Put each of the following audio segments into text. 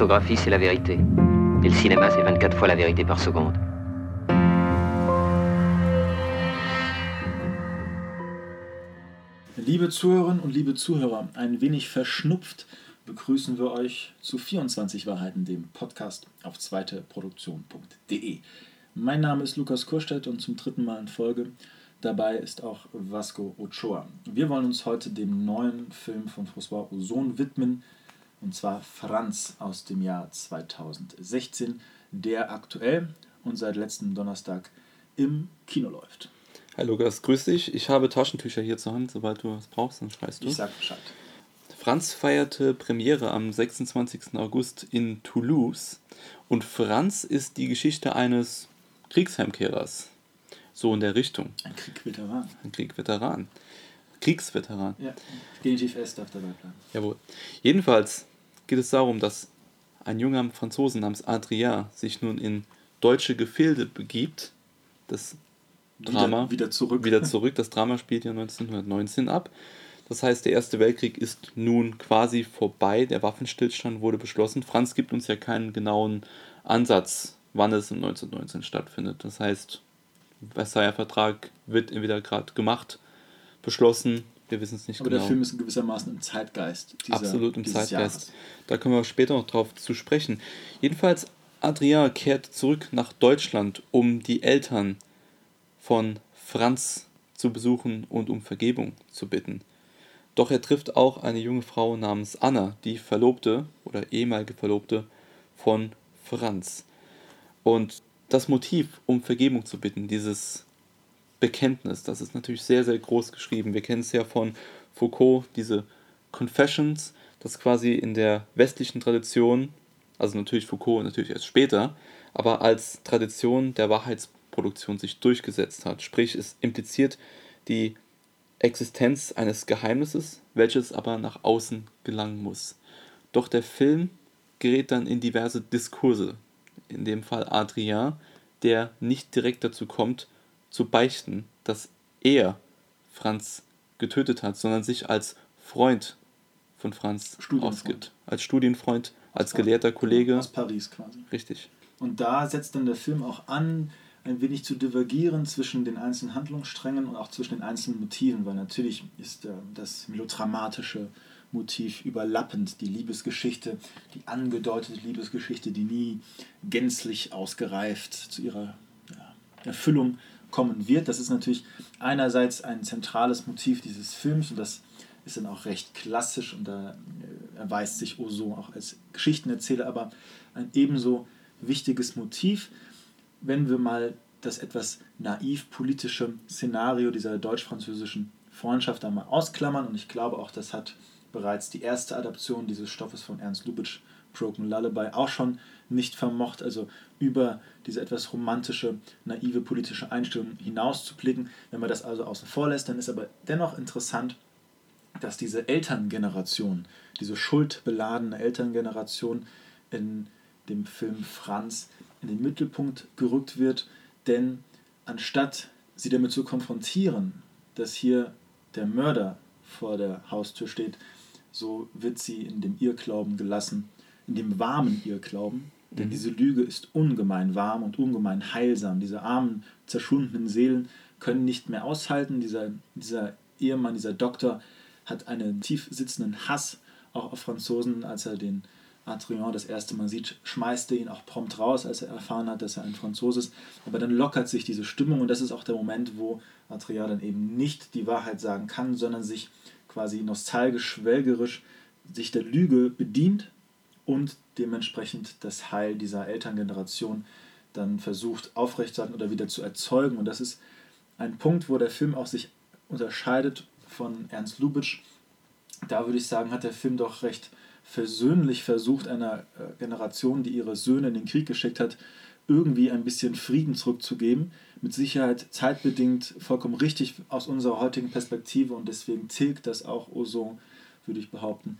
photographie, c'est la vérité. Et le cinéma, c'est 24 fois la vérité par seconde. Liebe Zuhörerinnen und liebe Zuhörer, ein wenig verschnupft begrüßen wir euch zu 24 Wahrheiten, dem Podcast auf zweiteproduktion.de. Mein Name ist Lukas Kurstedt und zum dritten Mal in Folge dabei ist auch Vasco Ochoa. Wir wollen uns heute dem neuen Film von François Ozon widmen, und zwar Franz aus dem Jahr 2016, der aktuell und seit letzten Donnerstag im Kino läuft. Hi Lukas, grüß dich. Ich habe Taschentücher hier zur Hand. Sobald du was brauchst, dann schreist du. Ich sag Bescheid. Franz feierte Premiere am 26. August in Toulouse und Franz ist die Geschichte eines Kriegsheimkehrers. So in der Richtung. Ein Kriegveteran. Ein Kriegveteran. Kriegsveteran. Ja, Genitiv S darf dabei bleiben. Jawohl. Jedenfalls geht es darum, dass ein junger Franzose namens Adrien sich nun in deutsche Gefilde begibt. Das Drama. Wieder, wieder zurück. Wieder zurück. Das Drama spielt ja 1919 ab. Das heißt, der Erste Weltkrieg ist nun quasi vorbei. Der Waffenstillstand wurde beschlossen. Franz gibt uns ja keinen genauen Ansatz, wann es in 1919 stattfindet. Das heißt, Versailler Vertrag wird entweder gerade gemacht, beschlossen, wir wissen es nicht Aber genau. der Film ist in gewissermaßen im Zeitgeist. Dieser, Absolut im Zeitgeist. Jahres. Da kommen wir später noch drauf zu sprechen. Jedenfalls, Adrien kehrt zurück nach Deutschland, um die Eltern von Franz zu besuchen und um Vergebung zu bitten. Doch er trifft auch eine junge Frau namens Anna, die Verlobte oder ehemalige Verlobte von Franz. Und das Motiv, um Vergebung zu bitten, dieses Bekenntnis, das ist natürlich sehr, sehr groß geschrieben. Wir kennen es ja von Foucault, diese Confessions, das quasi in der westlichen Tradition, also natürlich Foucault natürlich erst später, aber als Tradition der Wahrheitsproduktion sich durchgesetzt hat. Sprich, es impliziert die Existenz eines Geheimnisses, welches aber nach außen gelangen muss. Doch der Film gerät dann in diverse Diskurse, in dem Fall Adrien, der nicht direkt dazu kommt, zu beichten, dass er Franz getötet hat, sondern sich als Freund von Franz ausgibt. Als Studienfreund, als gelehrter Kollege. Aus Paris quasi. Richtig. Und da setzt dann der Film auch an, ein wenig zu divergieren zwischen den einzelnen Handlungssträngen und auch zwischen den einzelnen Motiven, weil natürlich ist äh, das melodramatische Motiv überlappend, die Liebesgeschichte, die angedeutete Liebesgeschichte, die nie gänzlich ausgereift zu ihrer Erfüllung kommen wird. Das ist natürlich einerseits ein zentrales Motiv dieses Films und das ist dann auch recht klassisch und da äh, erweist sich Oso auch als Geschichtenerzähler, aber ein ebenso wichtiges Motiv, wenn wir mal das etwas naiv politische Szenario dieser deutsch-französischen Freundschaft einmal ausklammern und ich glaube auch, das hat bereits die erste Adaption dieses Stoffes von Ernst Lubitsch, Broken Lullaby, auch schon nicht vermocht, also über diese etwas romantische, naive politische Einstellung hinaus zu blicken. Wenn man das also außen vor lässt, dann ist aber dennoch interessant, dass diese Elterngeneration, diese schuldbeladene Elterngeneration in dem Film Franz in den Mittelpunkt gerückt wird, denn anstatt sie damit zu konfrontieren, dass hier der Mörder vor der Haustür steht, so wird sie in dem Irrglauben gelassen, in dem warmen Irrglauben, denn Mhm. diese Lüge ist ungemein warm und ungemein heilsam. Diese armen, zerschundenen Seelen können nicht mehr aushalten. Dieser, dieser Ehemann, dieser Doktor hat einen tief sitzenden Hass auch auf Franzosen, als er den Adrien das erste Mal sieht, schmeißt er ihn auch prompt raus, als er erfahren hat, dass er ein Franzose ist. Aber dann lockert sich diese Stimmung und das ist auch der Moment, wo Adrien dann eben nicht die Wahrheit sagen kann, sondern sich quasi nostalgisch, schwelgerisch sich der Lüge bedient und dementsprechend das Heil dieser Elterngeneration dann versucht aufrechtzuerhalten oder wieder zu erzeugen. Und das ist ein Punkt, wo der Film auch sich unterscheidet von Ernst Lubitsch. Da würde ich sagen, hat der Film doch recht versöhnlich versucht, einer äh, Generation, die ihre Söhne in den Krieg geschickt hat, irgendwie ein bisschen Frieden zurückzugeben. Mit Sicherheit zeitbedingt vollkommen richtig aus unserer heutigen Perspektive und deswegen tilgt das auch Oso, würde ich behaupten,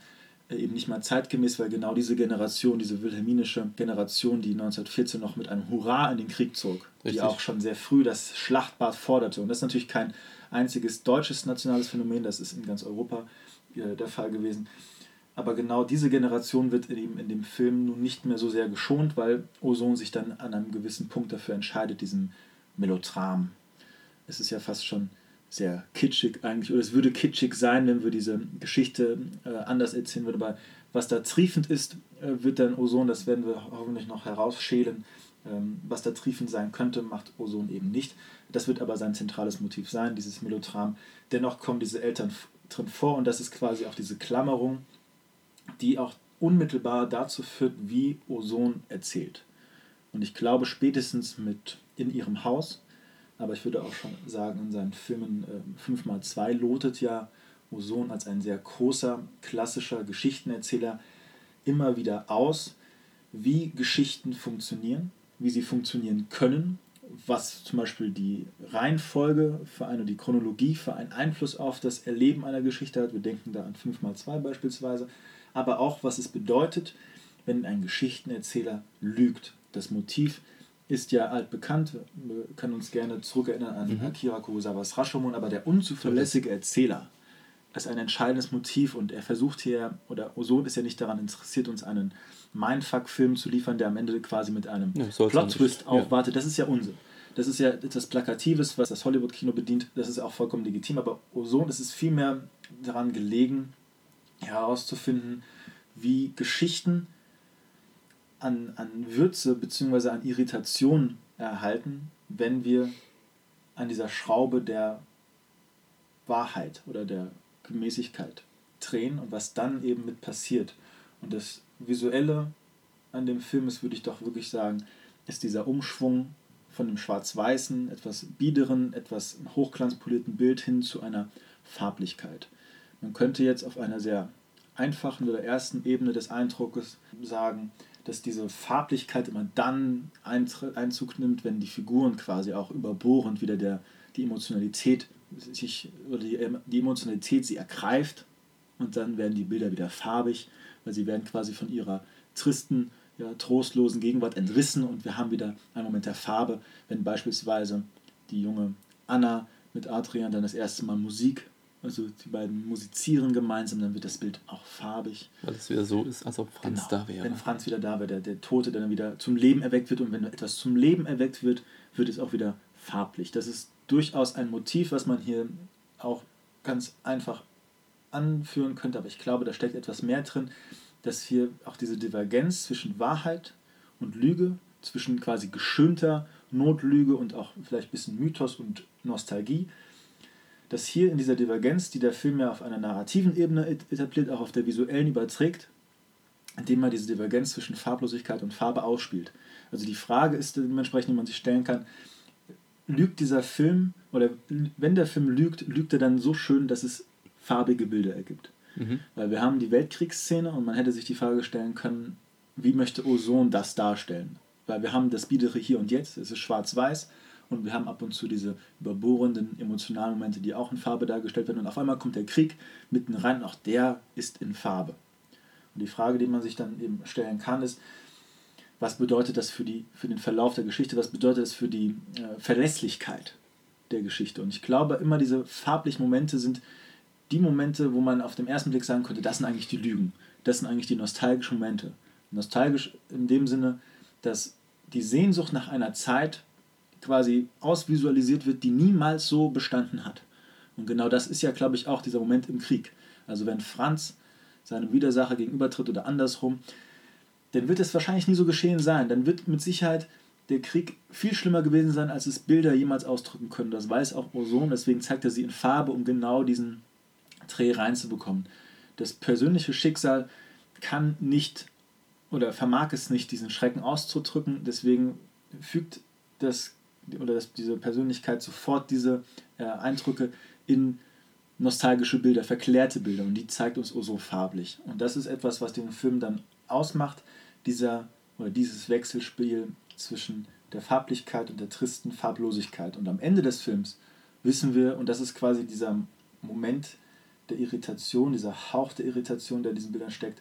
eben nicht mal zeitgemäß, weil genau diese Generation, diese wilhelminische Generation, die 1914 noch mit einem Hurra in den Krieg zog, die Richtig. auch schon sehr früh das Schlachtbad forderte. Und das ist natürlich kein einziges deutsches nationales Phänomen, das ist in ganz Europa äh, der Fall gewesen. Aber genau diese Generation wird eben in dem Film nun nicht mehr so sehr geschont, weil Ozon sich dann an einem gewissen Punkt dafür entscheidet, diesen Melodram. Es ist ja fast schon sehr kitschig eigentlich, oder es würde kitschig sein, wenn wir diese Geschichte äh, anders erzählen würden, aber was da triefend ist, äh, wird dann Ozon, das werden wir hoffentlich noch herausschälen, ähm, was da triefend sein könnte, macht Ozon eben nicht. Das wird aber sein zentrales Motiv sein, dieses Melodram. Dennoch kommen diese Eltern drin vor und das ist quasi auch diese Klammerung, die auch unmittelbar dazu führt, wie Ozon erzählt. Und ich glaube, spätestens mit In ihrem Haus, aber ich würde auch schon sagen, in seinen Filmen äh, 5x2 lotet ja Ozon als ein sehr großer, klassischer Geschichtenerzähler immer wieder aus, wie Geschichten funktionieren, wie sie funktionieren können, was zum Beispiel die Reihenfolge für eine, die Chronologie für einen Einfluss auf das Erleben einer Geschichte hat. Wir denken da an 5x2 beispielsweise, aber auch was es bedeutet, wenn ein Geschichtenerzähler lügt. Das Motiv ist ja altbekannt, wir können uns gerne zurückerinnern an mhm. Akira Kurosawas Rashomon, aber der unzuverlässige Erzähler ist ein entscheidendes Motiv und er versucht hier, oder Ozon ist ja nicht daran interessiert, uns einen Mindfuck-Film zu liefern, der am Ende quasi mit einem ja, Plot-Twist aufwartet. Ja. Das ist ja Unsinn. Das ist ja etwas Plakatives, was das Hollywood-Kino bedient. Das ist auch vollkommen legitim. Aber Ozon ist es vielmehr daran gelegen, herauszufinden, wie Geschichten an, an Würze bzw. an Irritation erhalten, wenn wir an dieser Schraube der Wahrheit oder der Gemäßigkeit drehen und was dann eben mit passiert. Und das Visuelle an dem Film ist, würde ich doch wirklich sagen, ist dieser Umschwung von dem schwarz-weißen, etwas biederen, etwas hochglanzpolierten Bild hin zu einer Farblichkeit. Man könnte jetzt auf einer sehr einfachen oder ersten Ebene des Eindruckes sagen, dass diese Farblichkeit immer dann Einzug nimmt, wenn die Figuren quasi auch überbohrend wieder der, die Emotionalität sich oder die, die Emotionalität sie ergreift und dann werden die Bilder wieder farbig, weil sie werden quasi von ihrer tristen, ja, trostlosen Gegenwart entrissen und wir haben wieder einen Moment der Farbe, wenn beispielsweise die junge Anna mit Adrian dann das erste Mal Musik, also die beiden musizieren gemeinsam, dann wird das Bild auch farbig. Weil es wieder so ist, als ob Franz genau, da wäre. Wenn Franz wieder da wäre, der, der Tote dann wieder zum Leben erweckt wird und wenn etwas zum Leben erweckt wird, wird es auch wieder farblich. Das ist durchaus ein Motiv, was man hier auch ganz einfach anführen könnte, aber ich glaube, da steckt etwas mehr drin, dass hier auch diese Divergenz zwischen Wahrheit und Lüge, zwischen quasi geschönter Notlüge und auch vielleicht ein bisschen Mythos und Nostalgie, dass hier in dieser Divergenz, die der Film ja auf einer narrativen Ebene etabliert, auch auf der visuellen überträgt, indem man diese Divergenz zwischen Farblosigkeit und Farbe ausspielt. Also die Frage ist dementsprechend, die man sich stellen kann, lügt dieser Film, oder wenn der Film lügt, lügt er dann so schön, dass es farbige Bilder ergibt. Mhm. Weil wir haben die Weltkriegsszene und man hätte sich die Frage stellen können, wie möchte Ozon das darstellen? Weil wir haben das Biedere hier und jetzt, es ist schwarz-weiß und wir haben ab und zu diese überbohrenden emotionalen Momente, die auch in Farbe dargestellt werden und auf einmal kommt der Krieg mitten rein und auch der ist in Farbe. Und die Frage, die man sich dann eben stellen kann, ist, was bedeutet das für, die, für den Verlauf der Geschichte, was bedeutet das für die äh, Verlässlichkeit der Geschichte. Und ich glaube, immer diese farblichen Momente sind die Momente, wo man auf den ersten Blick sagen könnte, das sind eigentlich die Lügen, das sind eigentlich die nostalgischen Momente. Nostalgisch in dem Sinne, dass die Sehnsucht nach einer Zeit quasi ausvisualisiert wird, die niemals so bestanden hat. Und genau das ist ja, glaube ich, auch dieser Moment im Krieg. Also wenn Franz seinem Widersacher gegenübertritt oder andersrum, dann wird es wahrscheinlich nie so geschehen sein. Dann wird mit Sicherheit der Krieg viel schlimmer gewesen sein, als es Bilder jemals ausdrücken können. Das weiß auch Ozon, deswegen zeigt er sie in Farbe, um genau diesen Dreh reinzubekommen. Das persönliche Schicksal kann nicht oder vermag es nicht, diesen Schrecken auszudrücken, deswegen fügt das oder das, diese Persönlichkeit sofort diese äh, Eindrücke in nostalgische Bilder, verklärte Bilder und die zeigt uns so farblich. Und das ist etwas, was den Film dann ausmacht, dieser oder dieses Wechselspiel zwischen der Farblichkeit und der tristen Farblosigkeit. Und am Ende des Films wissen wir, und das ist quasi dieser Moment der Irritation, dieser Hauch der Irritation, der in diesen Bildern steckt,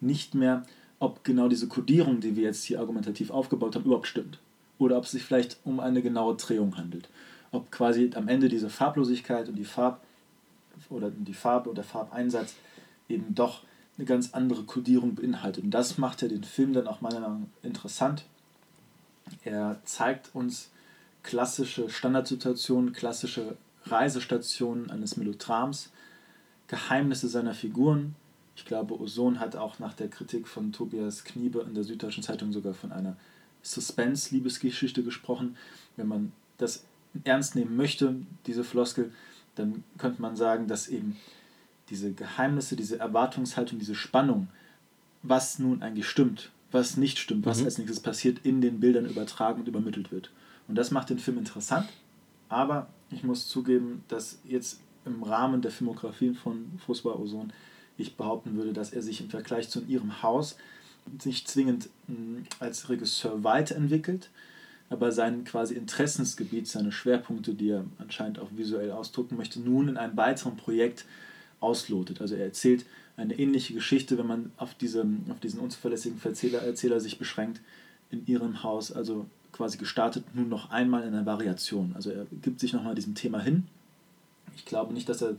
nicht mehr, ob genau diese Kodierung, die wir jetzt hier argumentativ aufgebaut haben, überhaupt stimmt. Oder ob es sich vielleicht um eine genaue Drehung handelt. Ob quasi am Ende diese Farblosigkeit und die Farb oder die Farbe und der Farbeinsatz eben doch eine ganz andere Kodierung beinhaltet. Und das macht ja den Film dann auch meiner Meinung nach interessant. Er zeigt uns klassische Standardsituationen, klassische Reisestationen eines Melodrams, Geheimnisse seiner Figuren. Ich glaube, Ozon hat auch nach der Kritik von Tobias Kniebe in der Süddeutschen Zeitung sogar von einer Suspense-Liebesgeschichte gesprochen. Wenn man das ernst nehmen möchte, diese Floskel, dann könnte man sagen, dass eben diese Geheimnisse, diese Erwartungshaltung, diese Spannung, was nun eigentlich stimmt, was nicht stimmt, was mhm. als nächstes passiert, in den Bildern übertragen und übermittelt wird. Und das macht den Film interessant, aber ich muss zugeben, dass jetzt im Rahmen der Filmografie von Fosba Ozon ich behaupten würde, dass er sich im Vergleich zu ihrem Haus nicht zwingend hm, als Regisseur weiterentwickelt, aber sein quasi Interessensgebiet, seine Schwerpunkte, die er anscheinend auch visuell ausdrucken möchte, nun in einem weiteren Projekt auslotet. Also er erzählt eine ähnliche Geschichte, wenn man auf, diese, auf diesen unzuverlässigen Erzähler, Erzähler sich beschränkt, in ihrem Haus, also quasi gestartet, nun noch einmal in einer Variation. Also er gibt sich nochmal diesem Thema hin. Ich glaube nicht, dass er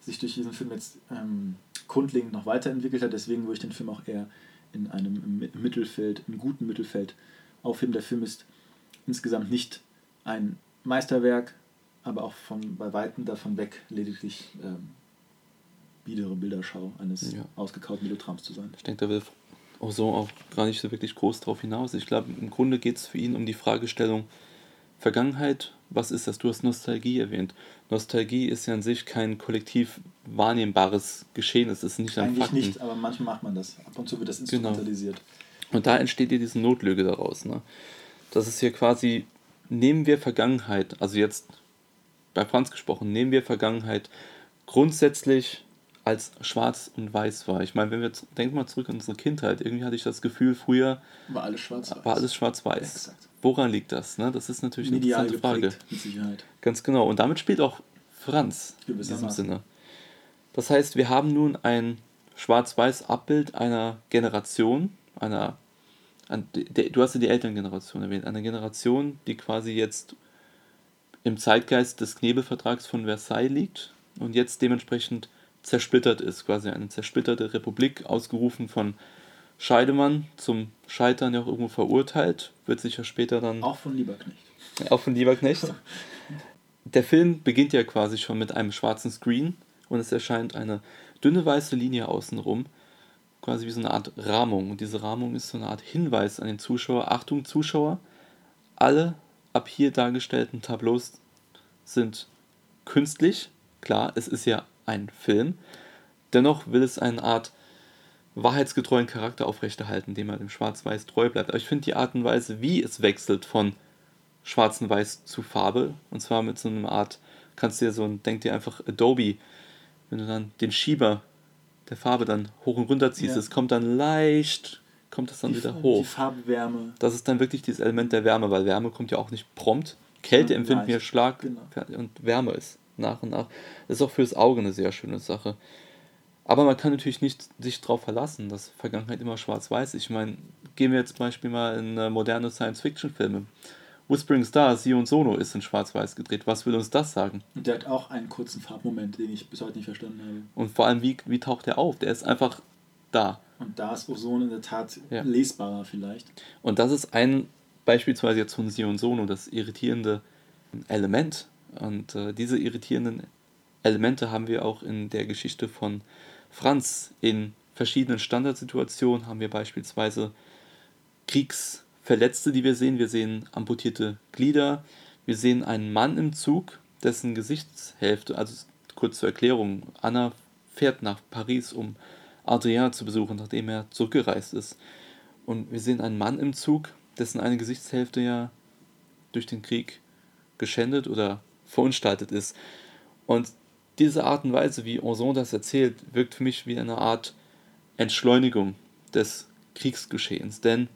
sich durch diesen Film jetzt ähm, grundlegend noch weiterentwickelt hat, deswegen würde ich den Film auch eher in einem Mittelfeld, im guten Mittelfeld aufheben. Der Film ist insgesamt nicht ein Meisterwerk, aber auch von bei Weitem davon weg, lediglich ähm, biedere Bilderschau eines ja. ausgekauten Melodrams zu sein. Ich denke, da will auch so auch gar nicht so wirklich groß drauf hinaus. Ich glaube, im Grunde geht es für ihn um die Fragestellung Vergangenheit, was ist das? Du hast Nostalgie erwähnt. Nostalgie ist ja an sich kein kollektiv wahrnehmbares Geschehen, es ist nicht ein Eigentlich Fakten. nicht, aber manchmal macht man das. Ab und zu wird das genau. instrumentalisiert. Genau. Und da entsteht dir diese Notlüge daraus. Ne? Das ist hier quasi, nehmen wir Vergangenheit, also jetzt bei Franz gesprochen, nehmen wir Vergangenheit grundsätzlich als schwarz und weiß war. Ich meine, wenn wir denken mal zurück an unsere Kindheit, irgendwie hatte ich das Gefühl, früher war alles schwarz-weiß. War alles schwarz-weiß. Ja, Woran liegt das? Ne? Das ist natürlich eine Medial interessante Frage. Mit Sicherheit. Ganz genau. Und damit spielt auch Franz in diesem Sinne. Das heißt, wir haben nun ein schwarz-weiß Abbild einer Generation, einer, ein, de, du hast ja die Elterngeneration erwähnt, einer Generation, die quasi jetzt im Zeitgeist des Knebelvertrags von Versailles liegt und jetzt dementsprechend zersplittert ist, quasi eine zersplitterte Republik, ausgerufen von Scheidemann, zum Scheitern ja auch irgendwo verurteilt, wird sich ja später dann. Auch von Lieberknecht. Auch von Lieberknecht. Der Film beginnt ja quasi schon mit einem schwarzen Screen und es erscheint eine dünne weiße Linie außenrum, quasi wie so eine Art Rahmung. Und diese Rahmung ist so eine Art Hinweis an den Zuschauer: Achtung, Zuschauer, alle ab hier dargestellten Tableaus sind künstlich. Klar, es ist ja ein Film. Dennoch will es eine Art wahrheitsgetreuen Charakter aufrechterhalten, dem er dem Schwarz-Weiß treu bleibt. Aber ich finde die Art und Weise, wie es wechselt von Schwarz und Weiß zu Farbe, und zwar mit so einer Art, kannst du dir so ein, denk dir einfach Adobe, wenn du dann den Schieber der Farbe dann hoch und runter ziehst, es kommt dann leicht, kommt das dann die, wieder hoch. Die Farbwärme. Das ist dann wirklich dieses Element der Wärme, weil Wärme kommt ja auch nicht prompt. Kälte empfinden wir Schlag genau. und Wärme ist nach und nach. Das ist auch fürs Auge eine sehr schöne Sache. Aber man kann natürlich nicht sich darauf verlassen, dass Vergangenheit immer schwarz-weiß ist. Ich meine, gehen wir jetzt zum Beispiel mal in äh, moderne Science-Fiction-Filme. Whispering Star, Sion Sono ist in schwarz-weiß gedreht. Was will uns das sagen? Der hat auch einen kurzen Farbmoment, den ich bis heute nicht verstanden habe. Und vor allem, wie, wie taucht der auf? Der ist einfach da. Und da ist Ozon in der Tat ja. lesbarer vielleicht. Und das ist ein, beispielsweise jetzt von Sion Sono, das irritierende Element. Und äh, diese irritierenden Elemente haben wir auch in der Geschichte von Franz. In verschiedenen Standardsituationen haben wir beispielsweise Kriegsverletzte, die wir sehen. Wir sehen amputierte Glieder. Wir sehen einen Mann im Zug, dessen Gesichtshälfte, also kurz zur Erklärung, Anna fährt nach Paris, um Adrien zu besuchen, nachdem er zurückgereist ist. Und wir sehen einen Mann im Zug, dessen eine Gesichtshälfte ja durch den Krieg geschändet oder verunstaltet ist. Und diese Art und Weise, wie Ozon das erzählt, wirkt für mich wie eine Art Entschleunigung des Kriegsgeschehens. Denn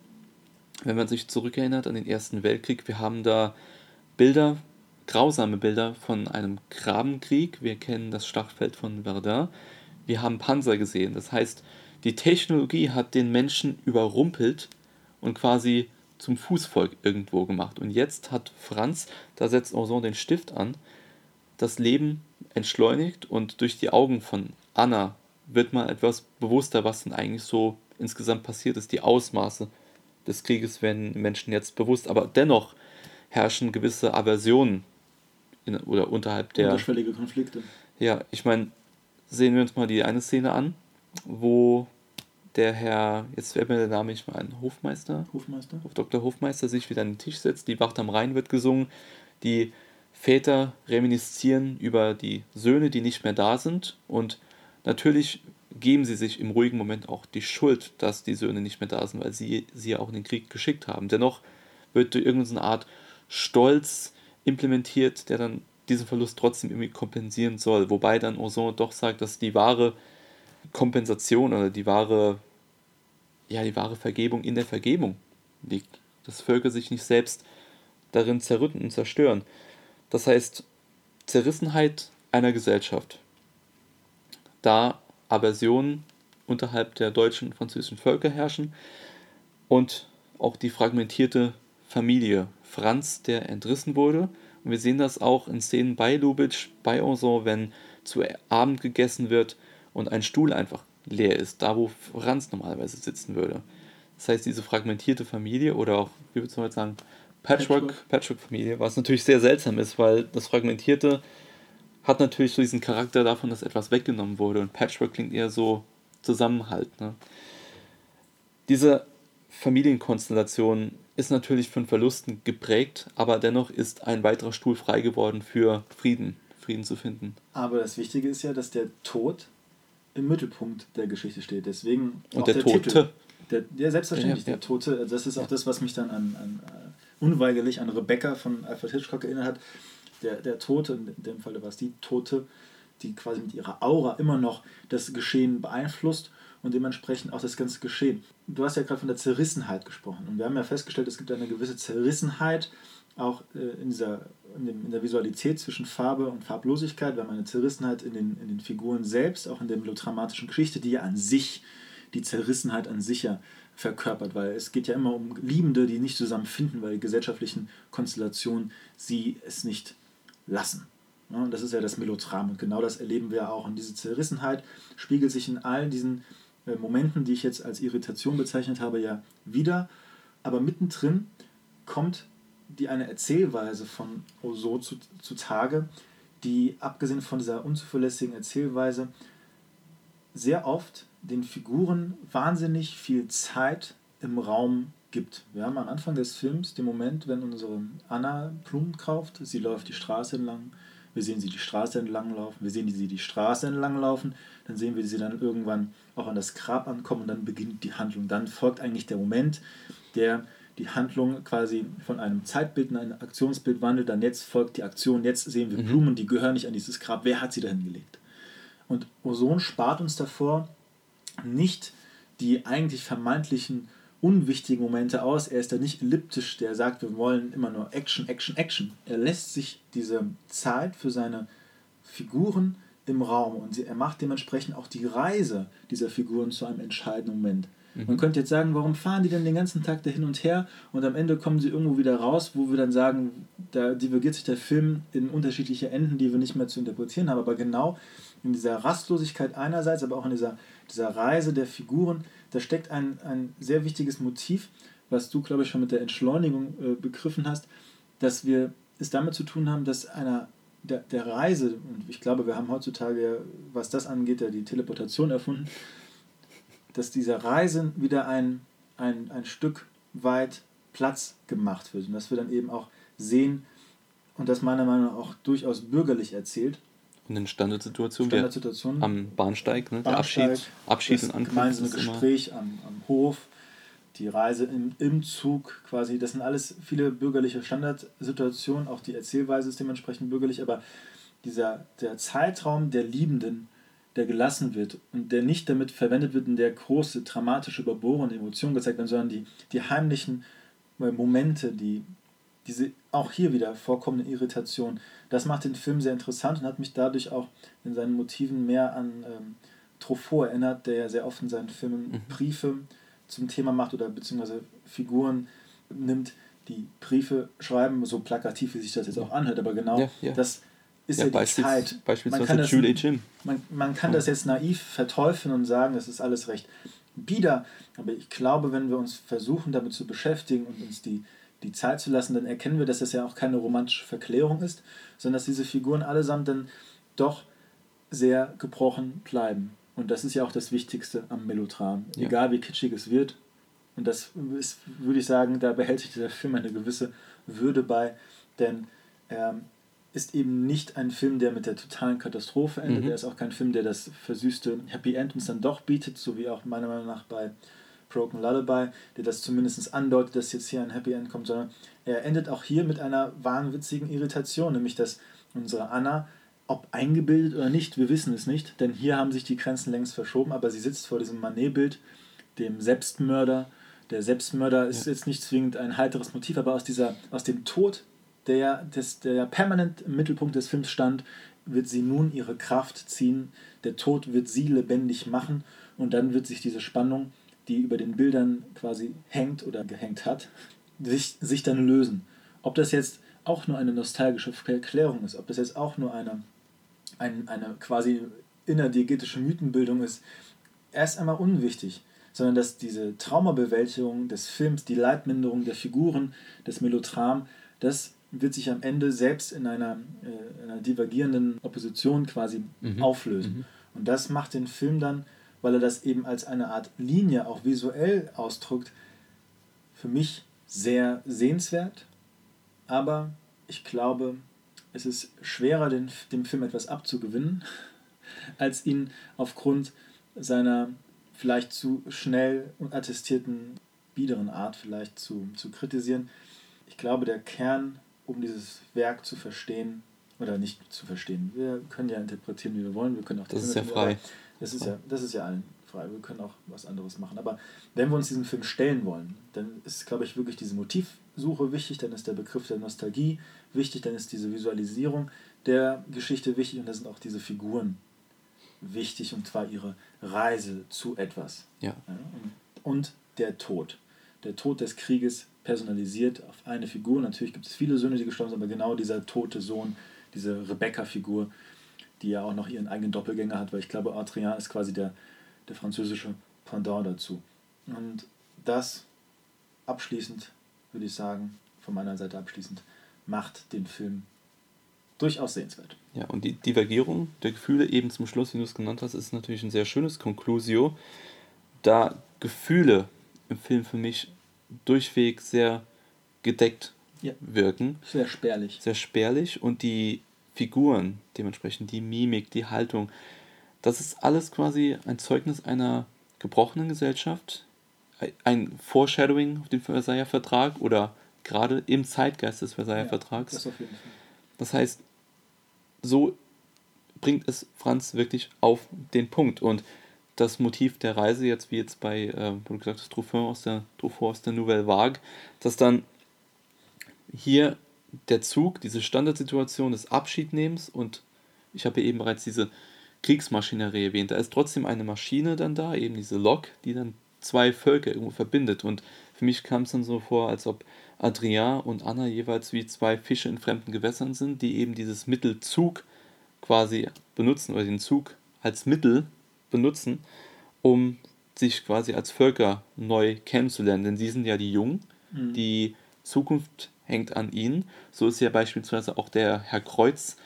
wenn man sich zurückerinnert an den Ersten Weltkrieg, wir haben da Bilder, grausame Bilder von einem Grabenkrieg. Wir kennen das Schlachtfeld von Verdun. Wir haben Panzer gesehen. Das heißt, die Technologie hat den Menschen überrumpelt und quasi zum Fußvolk irgendwo gemacht. Und jetzt hat Franz, da setzt Ozon den Stift an, das Leben entschleunigt und durch die Augen von Anna wird mal etwas bewusster, was denn eigentlich so insgesamt passiert ist. Die Ausmaße des Krieges werden Menschen jetzt bewusst, aber dennoch herrschen gewisse Aversionen in, oder unterhalb der. Unterschwellige Konflikte. Ja, ich meine, sehen wir uns mal die eine Szene an, wo der Herr, jetzt fällt mir der Name nicht mal ein, Hofmeister? Hofmeister? Dr. Hofmeister sich wieder an den Tisch setzt, die Wacht am Rhein wird gesungen, die Väter reminiszieren über die Söhne, die nicht mehr da sind und natürlich geben sie sich im ruhigen Moment auch die Schuld, dass die Söhne nicht mehr da sind, weil sie sie ja auch in den Krieg geschickt haben. Dennoch wird durch irgendeine Art Stolz implementiert, der dann diesen Verlust trotzdem irgendwie kompensieren soll. Wobei dann Ozon doch sagt, dass die wahre Kompensation oder die wahre, ja, die wahre Vergebung in der Vergebung liegt. Dass Völker sich nicht selbst darin zerrütten und zerstören. Das heißt, Zerrissenheit einer Gesellschaft. Da Aversionen unterhalb der deutschen und französischen Völker herrschen und auch die fragmentierte Familie. Franz, der entrissen wurde. Und wir sehen das auch in Szenen bei Lubitsch, bei Ozon, wenn zu Abend gegessen wird und ein Stuhl einfach leer ist, da wo Franz normalerweise sitzen würde. Das heißt, diese fragmentierte Familie oder auch, wie würde man sagen, Patchwork, Patchwork-Familie, was natürlich sehr seltsam ist, weil das Fragmentierte hat natürlich so diesen Charakter davon, dass etwas weggenommen wurde und Patchwork klingt eher so Zusammenhalt. Ne? Diese Familienkonstellation ist natürlich von Verlusten geprägt, aber dennoch ist ein weiterer Stuhl frei geworden für Frieden, Frieden zu finden. Aber das Wichtige ist ja, dass der Tod im Mittelpunkt der Geschichte steht. Deswegen und der, der, Tote. Titel. Der, ja, selbstverständlich, ja, ja. der Tote. Das ist auch das, was mich dann an, an uh, unweigerlich an Rebecca von Alfred Hitchcock erinnert hat. Der, der Tote, in dem Fall war es die Tote, die quasi mit ihrer Aura immer noch das Geschehen beeinflusst und dementsprechend auch das ganze Geschehen. Du hast ja gerade von der Zerrissenheit gesprochen und wir haben ja festgestellt, es gibt eine gewisse Zerrissenheit auch äh, in, dieser, in, dem, in, der Visualität zwischen Farbe und Farblosigkeit. Wir haben eine Zerrissenheit in den, in den Figuren selbst, auch in der melodramatischen Geschichte, die ja an sich die Zerrissenheit an sich ja verkörpert, weil es geht ja immer um Liebende, die nicht zusammenfinden, weil die gesellschaftlichen Konstellationen sie es nicht lassen. Und das ist ja das Melodram und genau das erleben wir auch. Und diese Zerrissenheit spiegelt sich in all diesen äh, Momenten, die ich jetzt als Irritation bezeichnet habe, ja wieder. Aber mittendrin kommt die eine Erzählweise von Rousseau zu, zutage, die abgesehen von dieser unzuverlässigen Erzählweise sehr oft den Figuren wahnsinnig viel Zeit im Raum gibt. Wir haben am Anfang des Films den Moment, wenn unsere Anna Blumen kauft, sie läuft die Straße entlang, wir sehen sie die Straße entlang laufen, wir sehen sie die Straße entlang laufen, dann sehen wir sie dann irgendwann auch an das Grab ankommen und dann beginnt die Handlung. Dann folgt eigentlich der Moment, der die Handlung quasi von einem Zeitbild in ein Aktionsbild wandelt, dann jetzt folgt die Aktion, jetzt sehen wir mhm. Blumen, die gehören nicht an dieses Grab, wer hat sie dahin gelegt? Und Ozon spart uns davor nicht die eigentlich vermeintlichen unwichtigen Momente aus. Er ist da nicht elliptisch, der sagt, wir wollen immer nur Action, Action, Action. Er lässt sich diese Zeit für seine Figuren im Raum und er macht dementsprechend auch die Reise dieser Figuren zu einem entscheidenden Moment. Mhm. Man könnte jetzt sagen, warum fahren die denn den ganzen Tag da hin und her und am Ende kommen sie irgendwo wieder raus, wo wir dann sagen, da divergiert sich der Film in unterschiedliche Enden, die wir nicht mehr zu interpretieren haben. Aber genau in dieser Rastlosigkeit einerseits, aber auch in dieser, dieser Reise der Figuren, da steckt ein, ein sehr wichtiges Motiv, was du, glaube ich, schon mit der Entschleunigung äh, begriffen hast, dass wir es damit zu tun haben, dass einer der, der Reise, und ich glaube, wir haben heutzutage, was das angeht, ja die Teleportation erfunden, dass dieser Reise wieder ein, ein, ein Stück weit Platz gemacht wird und dass wir dann eben auch sehen und das meiner Meinung nach auch durchaus bürgerlich erzählt. Und in Standardsituationen, Standardsituation, am Bahnsteig, ne, Bahnsteig, der Abschied, Abschied und Ankunft. Gemeinsame Gespräch am, am Hof, die Reise im, im Zug quasi, das sind alles viele bürgerliche Standardsituationen, auch die Erzählweise ist dementsprechend bürgerlich, aber dieser, der Zeitraum der Liebenden, der gelassen wird und der nicht damit verwendet wird, in der große, dramatische, überbohrene Emotionen gezeigt werden, sondern die, die heimlichen äh, Momente, die diese auch hier wieder vorkommende Irritation, das macht den Film sehr interessant und hat mich dadurch auch in seinen Motiven mehr an ähm, Truffaut erinnert, der ja sehr oft in seinen Filmen mhm. Briefe zum Thema macht oder beziehungsweise Figuren nimmt, die Briefe schreiben, so plakativ wie sich das jetzt auch anhört, aber genau ja, ja. das ist ja, ja die Zeit. Beispielsweise man kann das, Julie Jim. Man, man kann das jetzt naiv verteufeln und sagen, das ist alles recht bieder. Aber ich glaube, wenn wir uns versuchen, damit zu beschäftigen und uns die, die Zeit zu lassen, dann erkennen wir, dass das ja auch keine romantische Verklärung ist, sondern dass diese Figuren allesamt dann doch sehr gebrochen bleiben. Und das ist ja auch das Wichtigste am Melodram. Ja. Egal wie kitschig es wird. Und das ist, würde ich sagen, da behält sich dieser Film eine gewisse Würde bei. Denn er ist eben nicht ein Film, der mit der totalen Katastrophe endet. Mhm. Er ist auch kein Film, der das versüßte Happy End uns dann doch bietet, so wie auch meiner Meinung nach bei Broken Lullaby, der das zumindest andeutet, dass jetzt hier ein Happy End kommt, sondern er endet auch hier mit einer wahnwitzigen Irritation, nämlich dass unsere Anna ob eingebildet oder nicht, wir wissen es nicht, denn hier haben sich die Grenzen längst verschoben, aber sie sitzt vor diesem Manet-Bild, dem Selbstmörder. Der Selbstmörder ist ja. jetzt nicht zwingend ein heiteres Motiv, aber aus, dieser, aus dem Tod, der des, der permanent im Mittelpunkt des Films stand, wird sie nun ihre Kraft ziehen. Der Tod wird sie lebendig machen und dann wird sich diese Spannung, die über den Bildern quasi hängt oder gehängt hat, sich, sich dann lösen. Ob das jetzt auch nur eine nostalgische Erklärung ist, ob das jetzt auch nur eine ein, eine quasi innerdiegetische Mythenbildung ist, erst einmal unwichtig, sondern dass diese Traumabewältigung des Films, die Leidminderung der Figuren, des Melodram, das wird sich am Ende selbst in einer, äh, einer divergierenden Opposition quasi mhm. auflösen. Mhm. Und das macht den Film dann, weil er das eben als eine Art Linie auch visuell ausdrückt, für mich sehr sehenswert, aber ich glaube, es ist schwerer, den, dem Film etwas abzugewinnen, als ihn aufgrund seiner vielleicht zu schnell und attestierten biederen Art vielleicht zu, zu kritisieren. Ich glaube, der Kern, um dieses Werk zu verstehen, oder nicht zu verstehen, wir können ja interpretieren, wie wir wollen, wir können auch... Das ist ja frei. Das ist ja, das ist ja allen frei, wir können auch was anderes machen. Aber wenn wir uns diesem Film stellen wollen, dann ist, glaube ich, wirklich diese Motivsuche wichtig, dann ist der Begriff der Nostalgie wichtig, dann ist diese Visualisierung der Geschichte wichtig und dann sind auch diese Figuren wichtig und zwar ihre Reise zu etwas. Ja. ja und, und der Tod. Der Tod des Krieges personalisiert auf eine Figur. Natürlich gibt es viele Söhne, die gestorben sind, aber genau dieser tote Sohn, diese Rebecca-Figur, die ja auch noch ihren eigenen Doppelgänger hat, weil ich glaube, Adrien ist quasi der, der französische Pendant dazu. Und das abschließend, würde ich sagen, von meiner Seite abschließend, macht den Film durchaus sehenswert. Ja, und die Divergierung der Gefühle eben zum Schluss, wie du es genannt hast, ist natürlich ein sehr schönes Conclusio, da Gefühle im Film für mich durchweg sehr gedeckt ja. wirken. Sehr spärlich. Sehr spärlich und die Figuren, dementsprechend die Mimik, die Haltung, das ist alles quasi ein Zeugnis einer gebrochenen Gesellschaft, ein Foreshadowing auf den Versailler Vertrag oder gerade im Zeitgeist des Versailler ja, Vertrags. Das, das heißt, so bringt es Franz wirklich auf den Punkt. Und das Motiv der Reise, jetzt wie jetzt bei, äh, wo du gesagt hast, Truffaut aus der, Truffaut aus der Nouvelle Vague, dass dann hier der Zug, diese Standardsituation des Abschiednehmens und ich habe eben bereits diese Kriegsmaschinerie erwähnt, da ist trotzdem eine Maschine dann da, eben diese Lok, die dann zwei Völker irgendwo verbindet. Und für mich kam es dann so vor, als ob Adrien und Anna jeweils wie zwei Fische in fremden Gewässern sind, die eben dieses Mittel Zug quasi benutzen oder den Zug als Mittel benutzen, um sich quasi als Völker neu kennenzulernen. Denn sie sind ja die Jungen, mhm. die Zukunft hängt an ihnen. So ist ja beispielsweise auch der Herr Kreuz,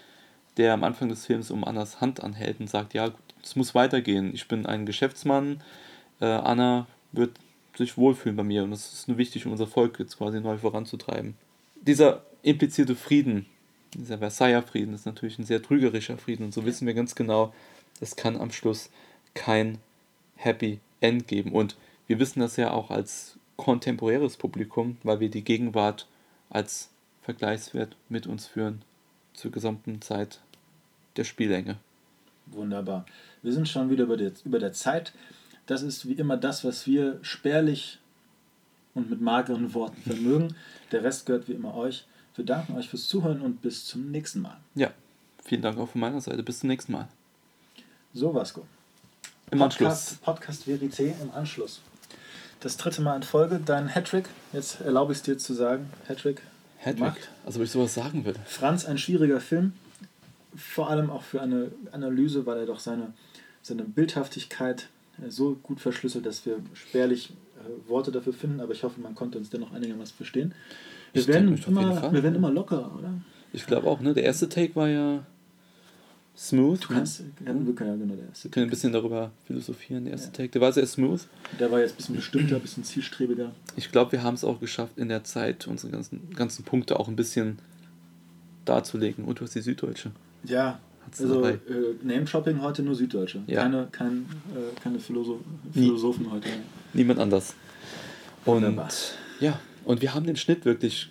der am Anfang des Films um Annas Hand anhält und sagt, ja, es muss weitergehen. Ich bin ein Geschäftsmann, äh, Anna wird sich wohlfühlen bei mir und das ist nur wichtig, um unser Volk jetzt quasi neu voranzutreiben. Dieser implizierte Frieden, dieser Versailler Frieden, ist natürlich ein sehr trügerischer Frieden und so wissen wir ganz genau, es kann am Schluss kein Happy End geben und wir wissen das ja auch als kontemporäres Publikum, weil wir die Gegenwart als Vergleichswert mit uns führen zur gesamten Zeit der Spiellänge. Wunderbar. Wir sind schon wieder über der, über der Zeit. Das ist wie immer das, was wir spärlich und mit mageren Worten vermögen. Der Rest gehört wie immer euch. Wir danken euch fürs Zuhören und bis zum nächsten Mal. Ja, vielen Dank auch von meiner Seite. Bis zum nächsten Mal. So, Vasco. Im Podcast, Anschluss. Podcast Verité im Anschluss. Das dritte Mal in Folge, dein Hattrick. Jetzt erlaube ich es dir zu sagen. Hattrick. Hattrick? Also, ob ich sowas sagen würde. Franz, ein schwieriger Film. vor allem auch für eine Analyse, weil er doch seine, seine Bildhaftigkeit äh, so gut verschlüsselt, dass wir spärlich äh, Worte dafür finden, aber ich hoffe, man konnte uns dennoch einigermaßen verstehen. Wir, Ich werden immer, wir werden immer lockerer, oder? Ich glaube auch, ne? Der erste Take war ja smooth. Du kannst, ne? ja, wir können ja genau der erste. Wir können ein bisschen darüber philosophieren. Der erste Ja. Take, der war sehr smooth. Der war jetzt ein bisschen bestimmter, ein bisschen zielstrebiger. Ich glaube, wir haben es auch geschafft, in der Zeit unsere ganzen, ganzen Punkte auch ein bisschen darzulegen. Und du hast die Süddeutsche. Ja, Hat's also äh, Name-Shopping heute nur Süddeutsche. Ja. Keine, kein, äh, keine Philosoph Nie. Philosophen heute. Niemand anders. Und Wunderbar. ja, und wir haben den Schnitt wirklich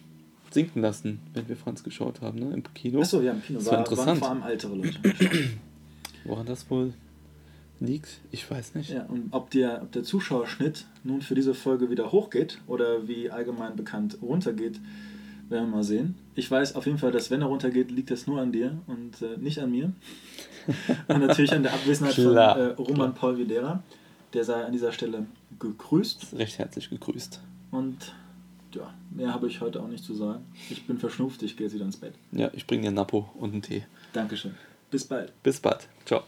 sinken lassen, wenn wir Franz geschaut haben, ne? Im Kino. Achso, ja, im Kino Das war war, waren interessant. vor allem ältere Leute. Woran das wohl liegt, ich weiß nicht. ja, und ob der, ob der Zuschauerschnitt nun für diese Folge wieder hochgeht oder wie allgemein bekannt runtergeht, werden wir mal sehen. Ich weiß auf jeden Fall, dass wenn er runtergeht, liegt das nur an dir und äh, nicht an mir. und natürlich an der Abwesenheit Klar, von äh, Roman Paul Videra. Der sei an dieser Stelle gegrüßt. Recht herzlich gegrüßt. Und ja, mehr habe ich heute auch nicht zu sagen. Ich bin verschnupft, ich gehe jetzt wieder ins Bett. Ja, ich bringe dir einen Napo und einen Tee. Dankeschön. Bis bald. Bis bald. Ciao.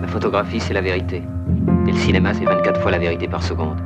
La photographie, c'est la vérité. Et le cinéma, c'est 24 fois la vérité par seconde.